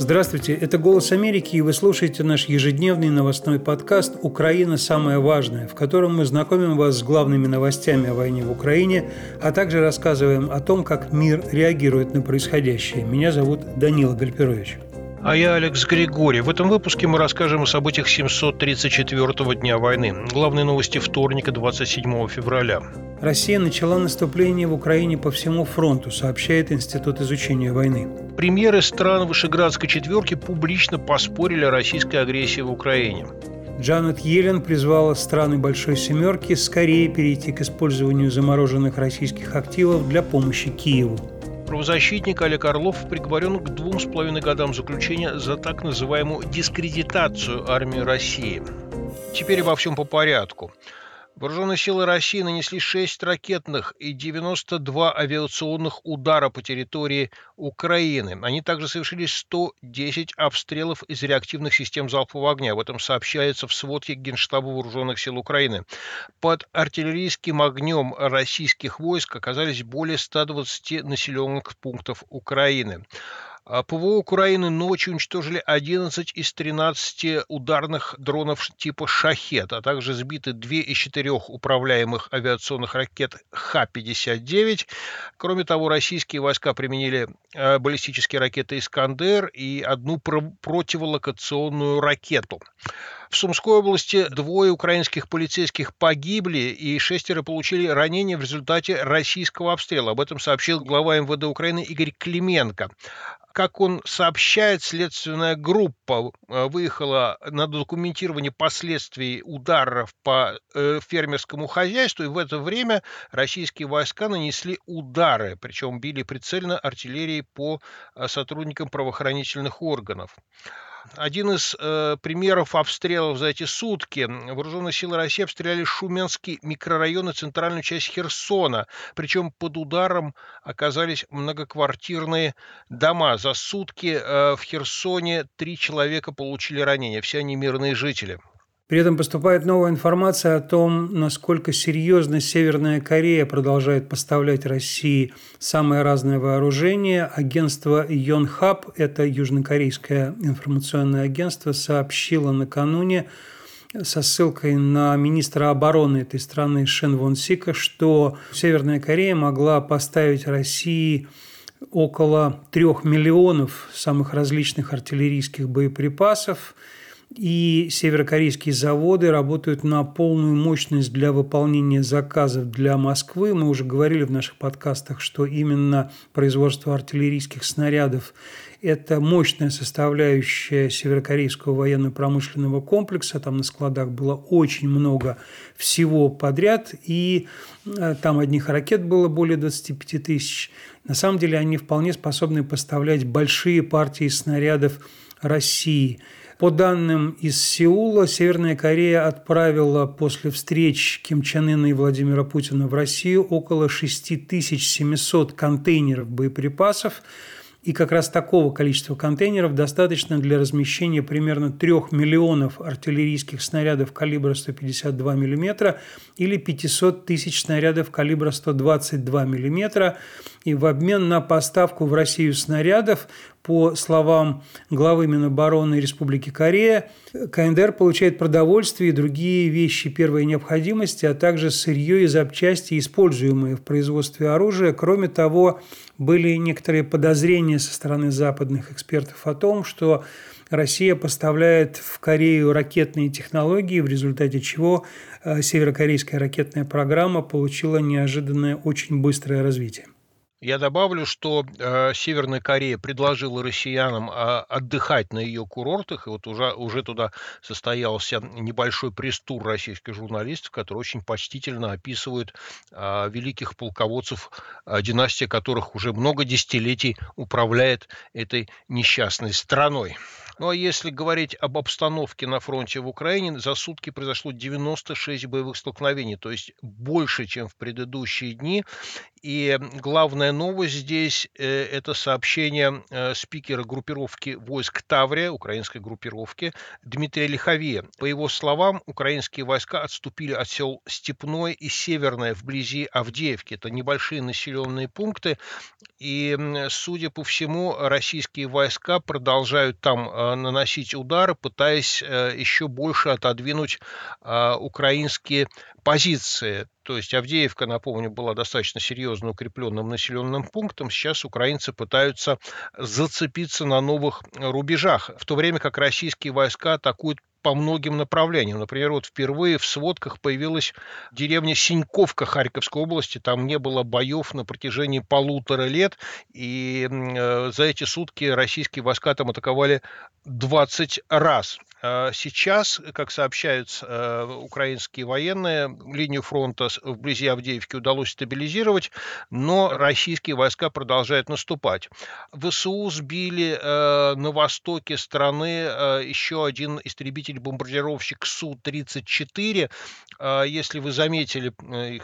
Здравствуйте, это «Голос Америки», и вы слушаете наш ежедневный новостной подкаст «Украина. Самое важное», в котором мы знакомим вас с главными новостями о войне в Украине, а также рассказываем о том, как мир реагирует на происходящее. Меня зовут Данила Гальперович. А я Алекс Григорий. В этом выпуске мы расскажем о событиях 734-го дня войны. Главные новости вторника, 27 февраля. Россия начала наступление в Украине по всему фронту, сообщает Институт изучения войны. Премьеры стран Вышеградской четверки публично поспорили о российской агрессии в Украине. Джанет Йеллен призвала страны Большой Семерки скорее перейти к использованию замороженных российских активов для помощи Киеву. Правозащитник Олег Орлов приговорен к двум с половиной годам заключения за так называемую дискредитацию армии России. Теперь обо всем по порядку. Вооруженные силы России нанесли 6 ракетных и 92 авиационных удара по территории Украины. Они также совершили 110 обстрелов из реактивных систем залпового огня. Об этом сообщается в сводке Генштаба Вооруженных сил Украины. Под артиллерийским огнем российских войск оказались более 120 населенных пунктов Украины. А ПВО Украины ночью уничтожили 11 из 13 ударных дронов типа «Шахет», а также сбиты 2 из 4 управляемых авиационных ракет Х-59. Кроме того, российские войска применили э, баллистические ракеты «Искандер» и одну противолокационную ракету. В Сумской области двое украинских полицейских погибли и шестеро получили ранения в результате российского обстрела. Об этом сообщил глава МВД Украины Игорь Клименко как он сообщает, следственная группа э, выехала на документирование последствий ударов по э, фермерскому хозяйству, и в это время российские войска нанесли удары, причем били прицельно артиллерией по э, сотрудникам правоохранительных органов. Один из э, примеров обстрелов за эти сутки. Вооруженные силы России обстреляли Шуменский микрорайон и центральную часть Херсона. Причем под ударом оказались многоквартирные дома. За сутки э, в Херсоне три человека получили ранения. Все они мирные жители. При этом поступает новая информация о том, насколько серьезно Северная Корея продолжает поставлять России самое разное вооружение. Агентство Йонхаб, это южнокорейское информационное агентство, сообщило накануне со ссылкой на министра обороны этой страны Шен Вон Сика, что Северная Корея могла поставить России около трех миллионов самых различных артиллерийских боеприпасов – и северокорейские заводы работают на полную мощность для выполнения заказов для Москвы. Мы уже говорили в наших подкастах, что именно производство артиллерийских снарядов – это мощная составляющая северокорейского военно-промышленного комплекса. Там на складах было очень много всего подряд, и э, там одних ракет было более 25 тысяч. На самом деле они вполне способны поставлять большие партии снарядов России – по данным из Сеула, Северная Корея отправила после встреч Ким Чен Ына и Владимира Путина в Россию около 6700 контейнеров боеприпасов, и как раз такого количества контейнеров достаточно для размещения примерно 3 миллионов артиллерийских снарядов калибра 152 мм или 500 тысяч снарядов калибра 122 мм. И в обмен на поставку в Россию снарядов по словам главы Минобороны Республики Корея, КНДР получает продовольствие и другие вещи первой необходимости, а также сырье и запчасти, используемые в производстве оружия. Кроме того, были некоторые подозрения со стороны западных экспертов о том, что Россия поставляет в Корею ракетные технологии, в результате чего э, северокорейская ракетная программа получила неожиданное очень быстрое развитие. Я добавлю, что э, Северная Корея предложила россиянам э, отдыхать на ее курортах, и вот уже, уже туда состоялся небольшой пресс-тур российских журналистов, которые очень почтительно описывают э, великих полководцев, э, династия которых уже много десятилетий управляет этой несчастной страной. Ну а если говорить об обстановке на фронте в Украине, за сутки произошло 96 боевых столкновений, то есть больше, чем в предыдущие дни. И главная новость здесь э, – это сообщение э, спикера группировки войск Таврия, украинской группировки, Дмитрия Лихове. По его словам, украинские войска отступили от сел Степной и Северное вблизи Авдеевки. Это небольшие населенные пункты. И, судя по всему, российские войска продолжают там э, наносить удары, пытаясь еще больше отодвинуть украинские позиции. То есть Авдеевка, напомню, была достаточно серьезно укрепленным населенным пунктом. Сейчас украинцы пытаются зацепиться на новых рубежах, в то время как российские войска атакуют по многим направлениям. Например, вот впервые в сводках появилась деревня Синьковка Харьковской области. Там не было боев на протяжении полутора лет. И э, за эти сутки российские войска там атаковали 20 раз. А сейчас, как сообщают э, украинские военные, линию фронта вблизи Авдеевки удалось стабилизировать, но российские войска продолжают наступать. ВСУ сбили э, на востоке страны э, еще один истребитель-бомбардировщик Су-34. Если вы заметили,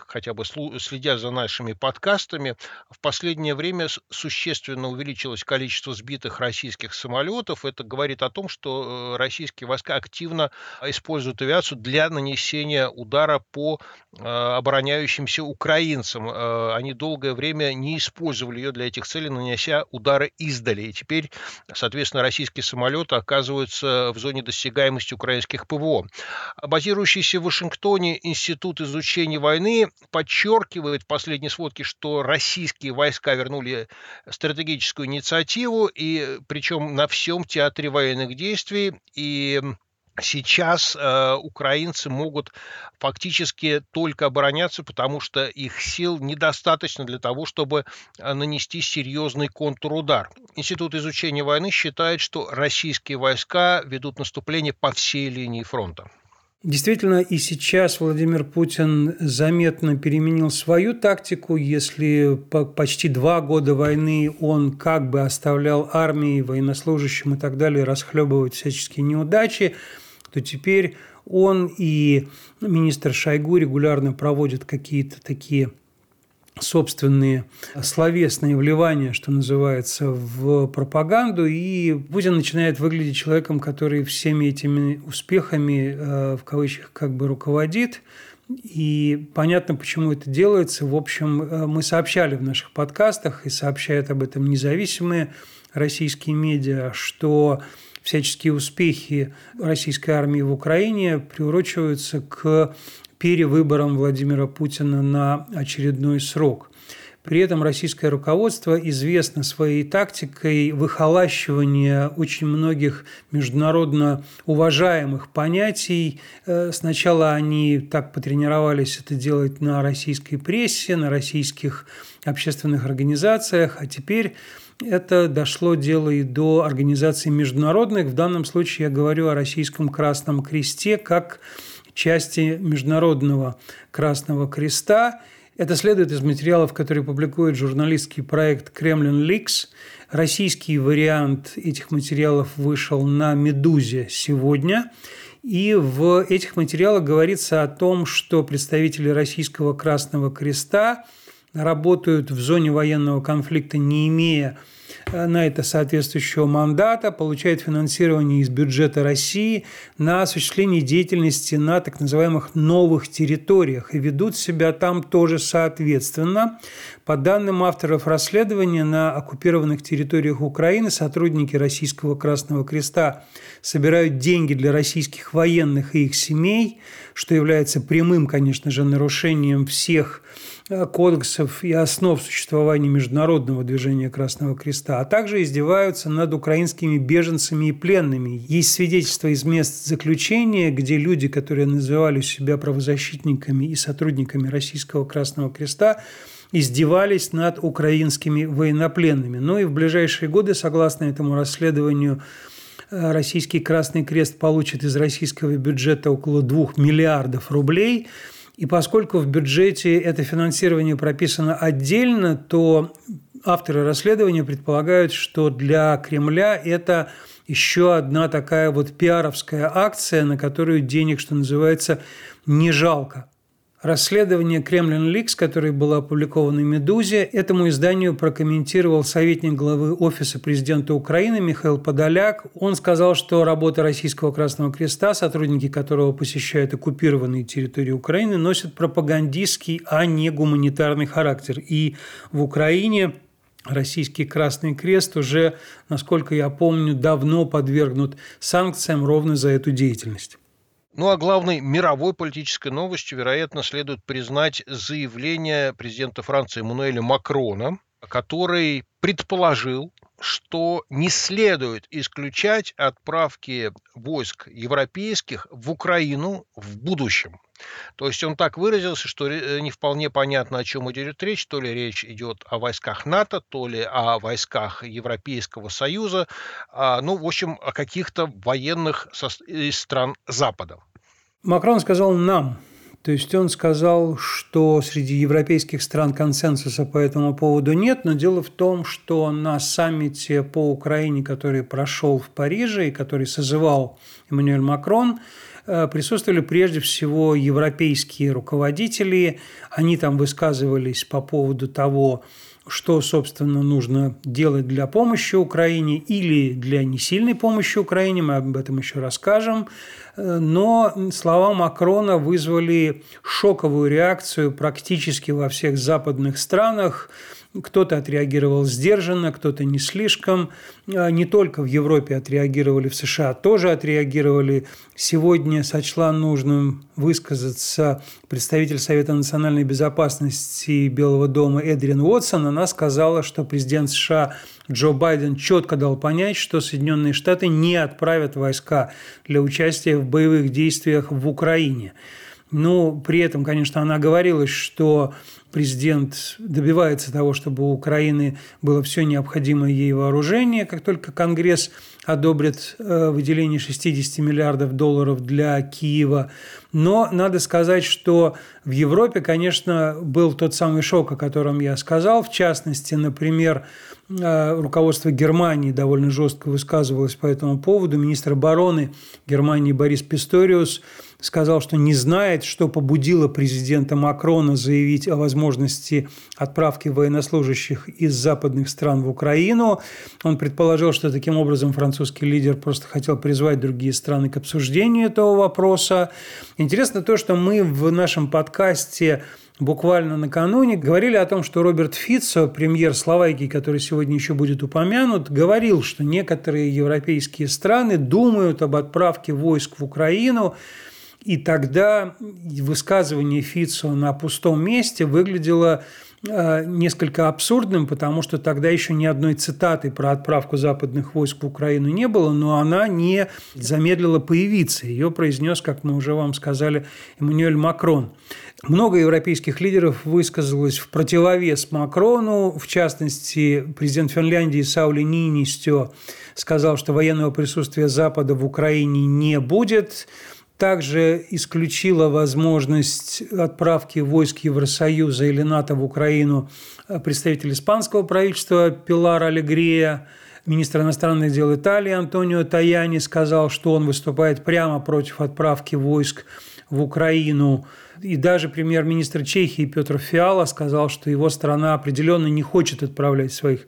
хотя бы следя за нашими подкастами, в последнее время существенно увеличилось количество сбитых российских самолетов. Это говорит о том, что российские российские войска активно используют авиацию для нанесения удара по э, обороняющимся украинцам. Э, они долгое время не использовали ее для этих целей, нанося удары издали. И теперь, соответственно, российские самолеты оказываются в зоне досягаемости украинских ПВО. Базирующийся в Вашингтоне Институт изучения войны подчеркивает в последней сводке, что российские войска вернули стратегическую инициативу, и причем на всем театре военных действий, и сейчас э, украинцы могут фактически только обороняться, потому что их сил недостаточно для того, чтобы э, нанести серьезный контрудар. Институт изучения войны считает, что российские войска ведут наступление по всей линии фронта. Действительно, и сейчас Владимир Путин заметно переменил свою тактику. Если почти два года войны он как бы оставлял армии, военнослужащим и так далее расхлебывать всяческие неудачи, то теперь он и министр Шойгу регулярно проводят какие-то такие собственные словесные вливания, что называется, в пропаганду, и Путин начинает выглядеть человеком, который всеми этими успехами, э, в кавычках, как бы руководит. И понятно, почему это делается. В общем, э, мы сообщали в наших подкастах, и сообщают об этом независимые российские медиа, что всяческие успехи российской армии в Украине приурочиваются к перевыбором Владимира Путина на очередной срок. При этом российское руководство известно своей тактикой выхолащивания очень многих международно уважаемых понятий. Э, сначала они так потренировались это делать на российской прессе, на российских общественных организациях, а теперь это дошло дело и до организаций международных. В данном случае я говорю о Российском Красном Кресте как части Международного Красного Креста. Это следует из материалов, которые публикует журналистский проект «Kremlin Leaks». Российский вариант этих материалов вышел на «Медузе» сегодня. И в этих материалах говорится о том, что представители Российского Красного Креста работают в зоне военного конфликта, не имея на это соответствующего мандата, получает финансирование из бюджета России на осуществление деятельности на так называемых новых территориях и ведут себя там тоже соответственно. По данным авторов расследования, на оккупированных территориях Украины сотрудники Российского Красного Креста собирают деньги для российских военных и их семей, что является прямым, конечно же, нарушением всех Э, кодексов и основ существования международного движения Красного Креста, а также издеваются над украинскими беженцами и пленными. Есть свидетельства из мест заключения, где люди, которые называли себя правозащитниками и сотрудниками Российского Красного Креста, издевались над украинскими военнопленными. Но ну и в ближайшие годы, согласно этому расследованию, э, Российский Красный Крест получит из российского бюджета около 2 миллиардов рублей – и поскольку в бюджете это финансирование прописано отдельно, то авторы расследования предполагают, что для Кремля это еще одна такая вот пиаровская акция, на которую денег, что называется, не жалко. Расследование Kremlin Leaks, которое было опубликовано в «Медузе», этому изданию прокомментировал советник главы Офиса президента Украины Михаил Подоляк. Он сказал, что работа Российского Красного Креста, сотрудники которого посещают оккупированные территории Украины, носит пропагандистский, а не гуманитарный характер. И в Украине Российский Красный Крест уже, насколько я помню, давно подвергнут санкциям ровно за эту деятельность. Ну а главной мировой политической новостью, вероятно, следует признать заявление президента Франции Эммануэля Макрона, который предположил, что не следует исключать отправки войск европейских в Украину в будущем. То есть он так выразился, что э, не вполне понятно, о чем идет речь. То ли речь идет о войсках НАТО, то ли о войсках Европейского Союза. А, ну, в общем, о каких-то военных из стран Запада. Макрон сказал нам, то есть он сказал, что среди европейских стран консенсуса по этому поводу нет, но дело в том, что на саммите по Украине, который прошел в Париже и который созывал Эммануэль Макрон, присутствовали прежде всего европейские руководители. Они там высказывались по поводу того, что, собственно, нужно делать для помощи Украине или для несильной помощи Украине, мы об этом еще расскажем. Э, но слова Макрона вызвали шоковую реакцию практически во всех западных странах. Кто-то отреагировал сдержанно, кто-то не слишком. А, не только в Европе отреагировали, в США тоже отреагировали. Сегодня сочла нужным высказаться представитель Совета национальной безопасности Белого дома Эдрин Уотсон. Она сказала, что президент США Джо Байден четко дал понять, что Соединенные Штаты не отправят войска для участия в боевых действиях в Украине. Ну, при этом, конечно, она говорила, что президент добивается того, чтобы у Украины было все необходимое ей вооружение. Как только Конгресс одобрит э, выделение 60 миллиардов долларов для Киева. Но надо сказать, что в Европе, конечно, был тот самый шок, о котором я сказал. В частности, например, э, руководство Германии довольно жестко высказывалось по этому поводу. Министр обороны Германии Борис Писториус сказал, что не знает, что побудило президента Макрона заявить о возможности отправки военнослужащих из западных стран в Украину. Он предположил, что таким образом французский лидер просто хотел призвать другие страны к обсуждению этого вопроса. Интересно то, что мы в нашем подкасте буквально накануне говорили о том, что Роберт Фицо, премьер Словакии, который сегодня еще будет упомянут, говорил, что некоторые европейские страны думают об отправке войск в Украину, и тогда высказывание Фицо на пустом месте выглядело э, несколько абсурдным, потому что тогда еще ни одной цитаты про отправку западных войск в Украину не было, но она не замедлила появиться. Ее произнес, как мы уже вам сказали, Эммануэль Макрон. Много европейских лидеров высказалось в противовес Макрону. В частности, президент Финляндии Саули Нинистё сказал, что военного присутствия Запада в Украине не будет также исключила возможность отправки войск Евросоюза или НАТО в Украину представитель испанского правительства Пилар Алегрия. Министр иностранных дел Италии Антонио Таяни сказал, что он выступает прямо против отправки войск в Украину. И даже премьер-министр Чехии Петр Фиала сказал, что его страна определенно не хочет отправлять своих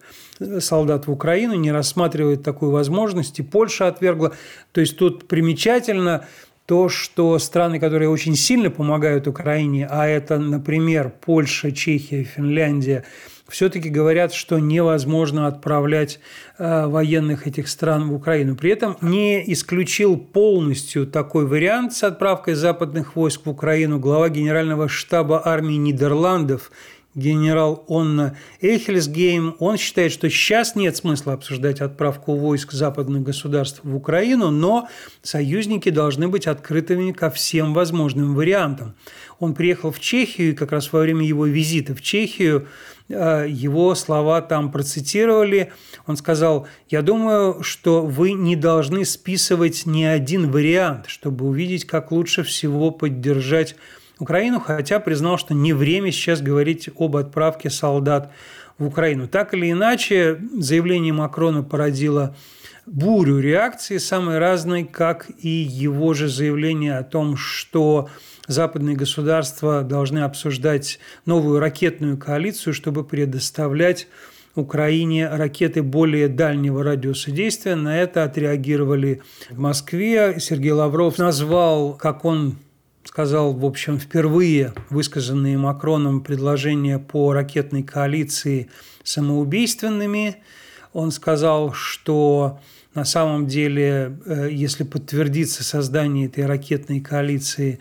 солдат в Украину, не рассматривает такую возможность, и Польша отвергла. То есть тут примечательно, то, что страны, которые очень сильно помогают Украине, а это, например, Польша, Чехия, Финляндия, все-таки говорят, что невозможно отправлять э, военных этих стран в Украину. При этом не исключил полностью такой вариант с отправкой западных войск в Украину глава Генерального штаба армии Нидерландов генерал Онна Эхельсгейм, он считает, что сейчас нет смысла обсуждать отправку войск западных государств в Украину, но союзники должны быть открытыми ко всем возможным вариантам. Он приехал в Чехию, и как раз во время его визита в Чехию э, его слова там процитировали. Он сказал, я думаю, что вы не должны списывать ни один вариант, чтобы увидеть, как лучше всего поддержать Украину, хотя признал, что не время сейчас говорить об отправке солдат в Украину. Так или иначе, заявление Макрона породило бурю реакции, самой разной, как и его же заявление о том, что западные государства должны обсуждать новую ракетную коалицию, чтобы предоставлять Украине ракеты более дальнего радиуса действия. На это отреагировали в Москве. Сергей Лавров назвал, как он сказал, в общем, впервые высказанные Макроном предложения по ракетной коалиции самоубийственными. Он сказал, что на самом деле, э, если подтвердится создание этой ракетной коалиции,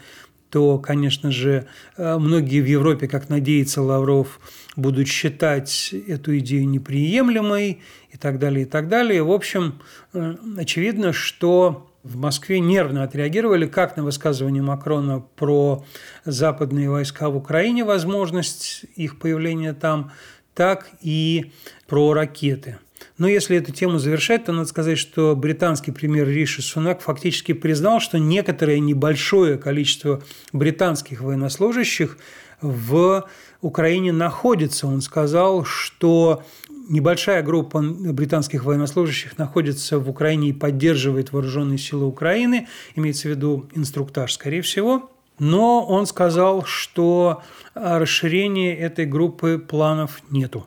то, конечно же, э, многие в Европе, как надеется Лавров, будут считать эту идею неприемлемой и так далее, и так далее. В общем, э, очевидно, что в Москве нервно отреагировали как на высказывание Макрона про западные войска в Украине, возможность их появления там, так и про ракеты. Но если эту тему завершать, то надо сказать, что британский премьер Риши Сунак фактически признал, что некоторое небольшое количество британских военнослужащих в Украине находится. Он сказал, что небольшая группа британских военнослужащих находится в Украине и поддерживает вооруженные силы Украины, имеется в виду инструктаж, скорее всего. Но он сказал, что расширения этой группы планов нету.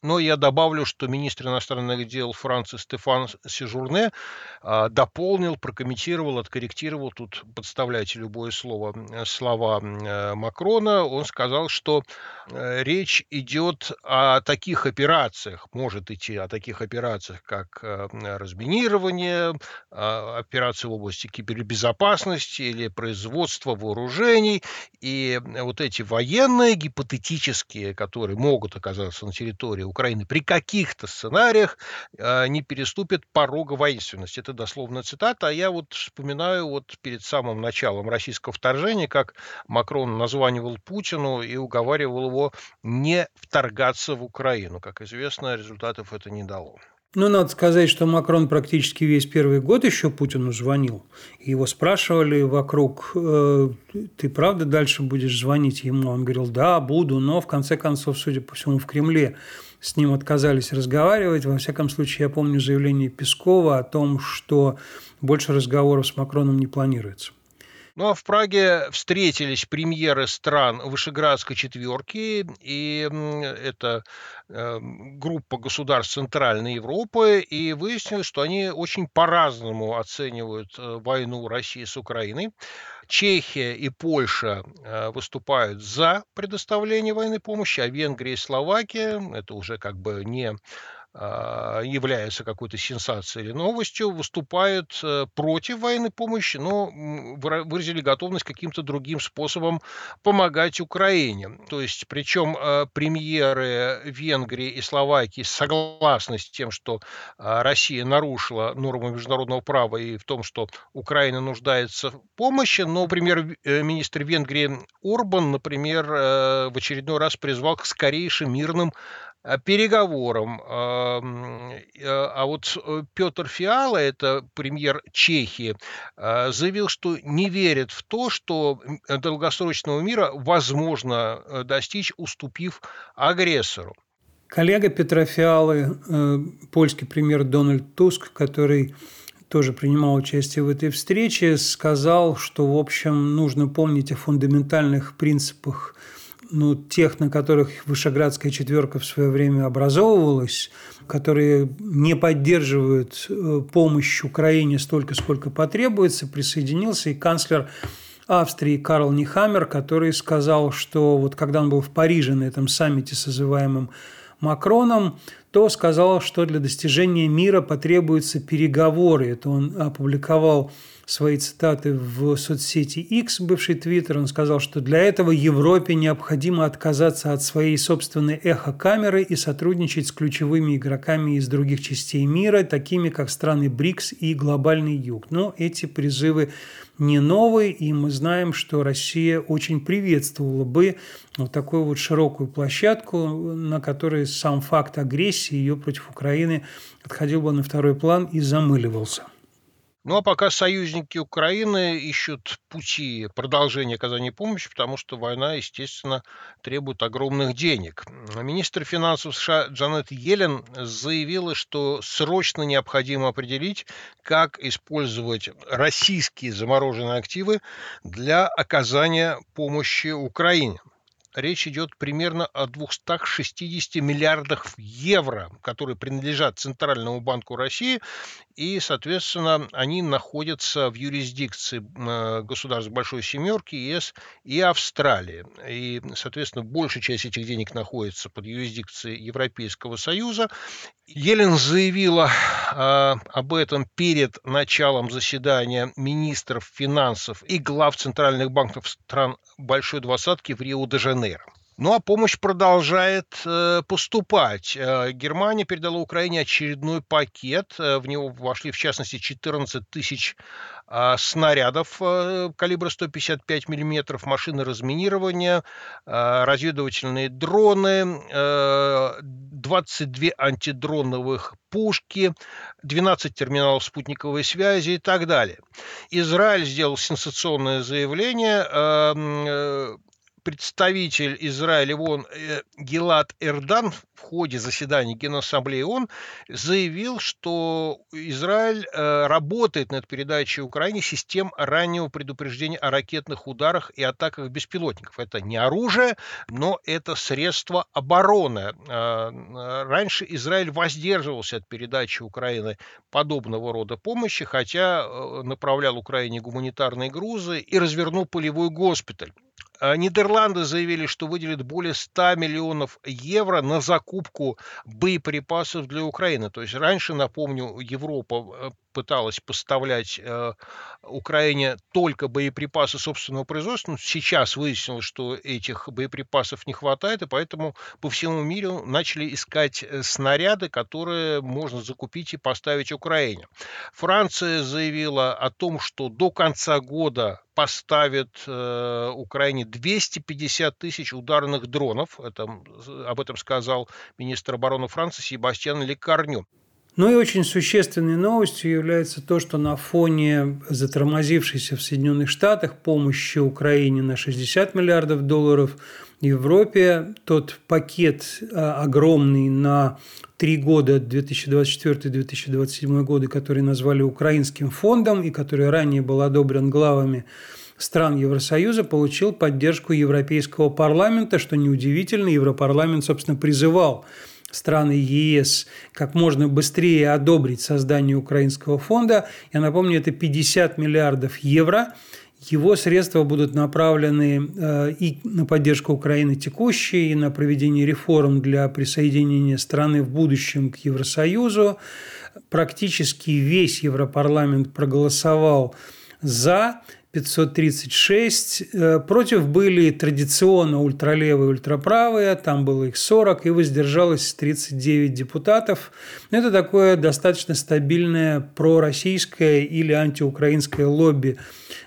Но я добавлю, что министр иностранных дел Франции Стефан Сижурне а, дополнил, прокомментировал, откорректировал, тут подставляйте любое слово, э, слова э, Макрона. Он сказал, что э, речь идет о таких операциях, может идти о таких операциях, как разминирование, а, операции в области кибербезопасности или производство вооружений. И вот эти военные, гипотетические, которые могут оказаться на территории Украины при каких-то сценариях э, не переступит порога воинственности. Это дословная цитата. А я вот вспоминаю вот перед самым началом российского вторжения, как Макрон названивал Путину и уговаривал его не вторгаться в Украину. Как известно, результатов это не дало. Ну, надо сказать, что Макрон практически весь первый год еще Путину звонил. Его спрашивали вокруг, э, ты правда дальше будешь звонить ему? Он говорил, да, буду, но в конце концов, судя по всему, в Кремле с ним отказались разговаривать. Во всяком случае, я помню заявление Пескова о том, что больше разговоров с Макроном не планируется. Ну а в Праге встретились премьеры стран Вышеградской четверки, и это э, группа государств Центральной Европы, и выяснилось, что они очень по-разному оценивают э, войну России с Украиной. Чехия и Польша э, выступают за предоставление военной помощи, а Венгрия и Словакия, это уже как бы не является какой-то сенсацией или новостью, выступают э, против военной помощи, но выразили готовность каким-то другим способом помогать Украине. То есть, причем э, премьеры Венгрии и Словакии согласны с тем, что а, Россия нарушила нормы международного права и в том, что Украина нуждается в помощи, но премьер-министр Венгрии Орбан, например, э, в очередной раз призвал к скорейшим мирным Э, переговорам. Э, а вот э, Петр Фиала, это премьер Чехии, заявил, что не верит в то, что долгосрочного мира возможно достичь, уступив агрессору. Коллега Петра Фиалы, польский премьер Дональд Туск, который тоже принимал участие в этой встрече, сказал, что, в общем, нужно помнить о фундаментальных принципах ну, тех, на которых Вышеградская четверка в свое время образовывалась, которые не поддерживают э, помощь Украине столько, сколько потребуется, присоединился и канцлер Австрии Карл Нихаммер, который сказал, что вот когда он был в Париже на этом саммите, созываемом Макроном, то сказал, что для достижения мира потребуются переговоры. Это он опубликовал свои цитаты в соцсети X, бывший Твиттер, он сказал, что для этого Европе необходимо отказаться от своей собственной эхо-камеры и сотрудничать с ключевыми игроками из других частей мира, такими как страны БРИКС и Глобальный Юг. Но эти призывы не новые, и мы знаем, что Россия очень приветствовала бы вот такую вот широкую площадку, на которой сам факт агрессии ее против Украины отходил бы на второй план и замыливался. Ну а пока союзники Украины ищут пути продолжения оказания помощи, потому что война, естественно, требует огромных денег. Министр финансов США Джанет Йеллен заявила, что срочно необходимо определить, как использовать российские замороженные активы для оказания помощи Украине речь идет примерно о 260 миллиардах евро, которые принадлежат Центральному банку России, и, соответственно, они находятся в юрисдикции э, государств Большой Семерки, ЕС и Австралии. И, соответственно, большая часть этих денег находится под юрисдикцией Европейского Союза. Елен заявила э, об этом перед началом заседания министров финансов и глав центральных банков стран Большой Двадцатки в Рио-де-Жанейро. Ну а помощь продолжает э, поступать. Э, Германия передала Украине очередной пакет. Э, в него вошли, в частности, 14 тысяч э, снарядов э, калибра 155 миллиметров, машины разминирования, э, разведывательные дроны, э, 22 антидроновых пушки, 12 терминалов спутниковой связи и так далее. Израиль сделал сенсационное заявление. Э, э, представитель Израиля ООН э, Гилат Эрдан в ходе заседания Генассамблеи ООН заявил, что Израиль э, работает над передачей Украине систем раннего предупреждения о ракетных ударах и атаках беспилотников. Это не оружие, но это средство обороны. Э, раньше Израиль воздерживался от передачи Украины подобного рода помощи, хотя направлял Украине гуманитарные грузы и развернул полевой госпиталь. А Нидерланды заявили, что выделят более 100 миллионов евро на закупку боеприпасов для Украины. То есть раньше, напомню, Европа э, пыталась поставлять э, Украине только боеприпасы собственного производства. Но сейчас выяснилось, что этих боеприпасов не хватает, и поэтому по всему миру начали искать э, снаряды, которые можно закупить и поставить Украине. Франция заявила о том, что до конца года поставит э, Украине 250 тысяч ударных дронов. Это, об этом сказал министр обороны Франции Себастьян Лекарню. Ну и очень существенной новостью является то, что на фоне затормозившейся в Соединенных Штатах помощи Украине на 60 миллиардов долларов Европе тот пакет а, огромный на три года, 2024-2027 годы, который назвали Украинским фондом и который ранее был одобрен главами стран Евросоюза, получил поддержку Европейского парламента, что неудивительно, Европарламент, собственно, призывал страны ЕС как можно быстрее одобрить создание украинского фонда. Я напомню, это 50 миллиардов евро. Его средства будут направлены э, и на поддержку Украины текущей, и на проведение реформ для присоединения страны в будущем к Евросоюзу. Практически весь Европарламент проголосовал за. 536. Э, против были традиционно ультралевые и ультраправые, там было их 40, и воздержалось 39 депутатов. Это такое достаточно стабильное пророссийское или антиукраинское лобби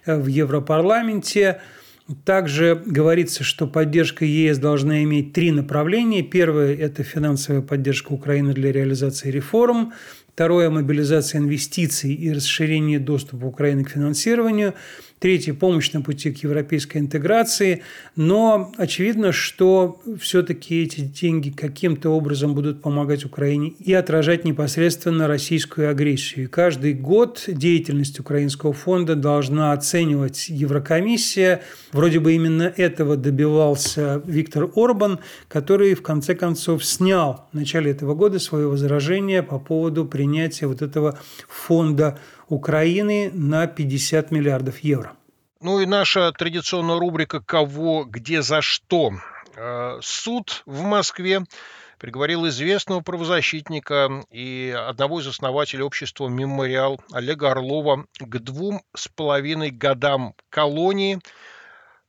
э, в Европарламенте. Также говорится, что поддержка ЕС должна иметь три направления. Первое – это финансовая поддержка Украины для реализации реформ. Второе – мобилизация инвестиций и расширение доступа Украины к финансированию – Третье – помощь на пути к европейской интеграции. Но очевидно, что все-таки эти деньги каким-то образом будут помогать Украине и отражать непосредственно российскую агрессию. И каждый год деятельность Украинского фонда должна оценивать Еврокомиссия. Вроде бы именно этого добивался Виктор Орбан, который в конце концов снял в начале этого года свое возражение по поводу принятия вот этого фонда Украины на 50 миллиардов евро. Ну и наша традиционная рубрика «Кого, где, за что». Э, суд в Москве приговорил известного правозащитника и одного из основателей общества «Мемориал» Олега Орлова к двум с половиной годам колонии.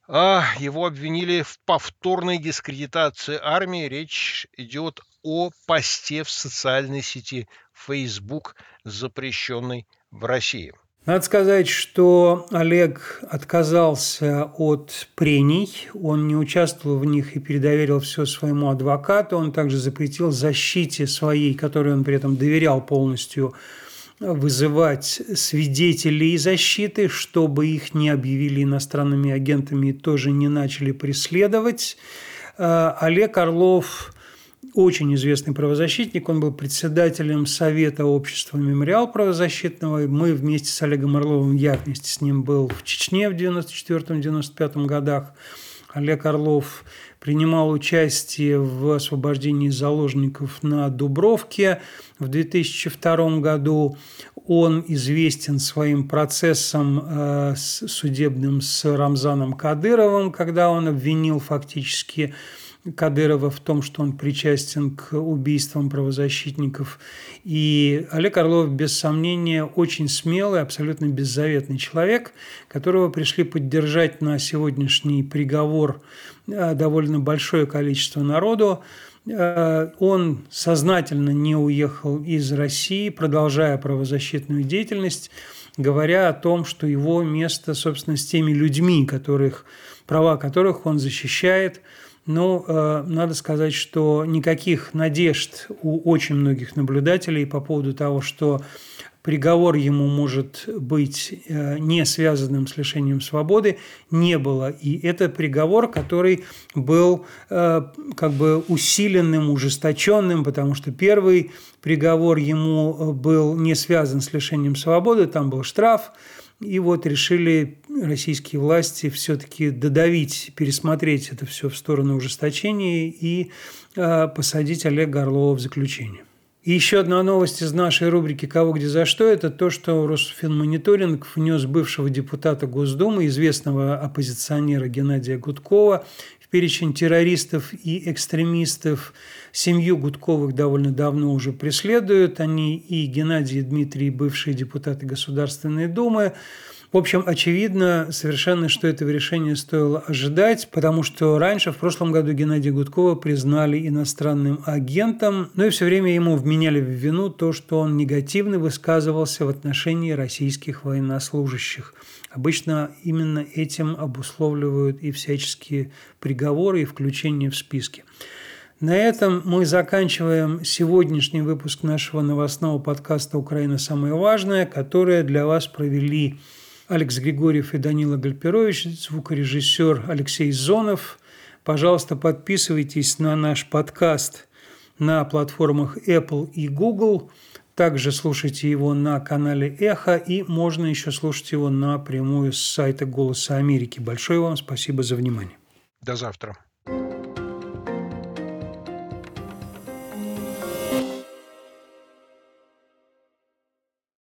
А его обвинили в повторной дискредитации армии. Речь идет о посте в социальной сети Facebook, запрещенной в России. Надо сказать, что Олег отказался от прений, он не участвовал в них и передоверил все своему адвокату, он также запретил защите своей, которой он при этом доверял полностью, вызывать свидетелей защиты, чтобы их не объявили иностранными агентами и тоже не начали преследовать. Э, Олег Орлов очень известный правозащитник, он был председателем Совета общества «Мемориал» правозащитного. Мы вместе с Олегом Орловым, я вместе с ним был в Чечне в 94-95 годах. Олег Орлов принимал участие в освобождении заложников на Дубровке в 2002 году. Он известен своим процессом э, судебным с Рамзаном Кадыровым, когда он обвинил фактически Кадырова в том, что он причастен к убийствам правозащитников. И Олег Орлов, без сомнения, очень смелый, абсолютно беззаветный человек, которого пришли поддержать на сегодняшний приговор э, довольно большое количество народу. Э, он сознательно не уехал из России, продолжая правозащитную деятельность, говоря о том, что его место, собственно, с теми людьми, которых, права которых он защищает – но э, надо сказать, что никаких надежд у очень многих наблюдателей по поводу того, что приговор ему может быть э, не связанным с лишением свободы, не было. И это приговор, который был э, как бы усиленным, ужесточенным, потому что первый приговор ему э, был не связан с лишением свободы, там был штраф, и вот решили российские власти все-таки додавить, пересмотреть это все в сторону ужесточения и э, посадить Олега Орлова в заключение. И еще одна новость из нашей рубрики «Кого, где, за что» – это то, что Росфинмониторинг внес бывшего депутата Госдумы, известного оппозиционера Геннадия Гудкова перечень террористов и экстремистов. Семью Гудковых довольно давно уже преследуют. Они и Геннадий и Дмитрий, бывшие депутаты Государственной Думы. В общем, очевидно совершенно, что этого решения стоило ожидать, потому что раньше, в прошлом году, Геннадия Гудкова признали иностранным агентом, но и все время ему вменяли в вину то, что он негативно высказывался в отношении российских военнослужащих. Обычно именно этим обусловливают и всяческие приговоры и включение в списки. На этом мы заканчиваем сегодняшний выпуск нашего новостного подкаста «Украина. Самое важное», которое для вас провели Алекс Григорьев и Данила Гальперович, звукорежиссер Алексей Зонов. Пожалуйста, подписывайтесь на наш подкаст на платформах Apple и Google. Также слушайте его на канале Эхо и можно еще слушать его напрямую с сайта Голоса Америки. Большое вам спасибо за внимание. До завтра.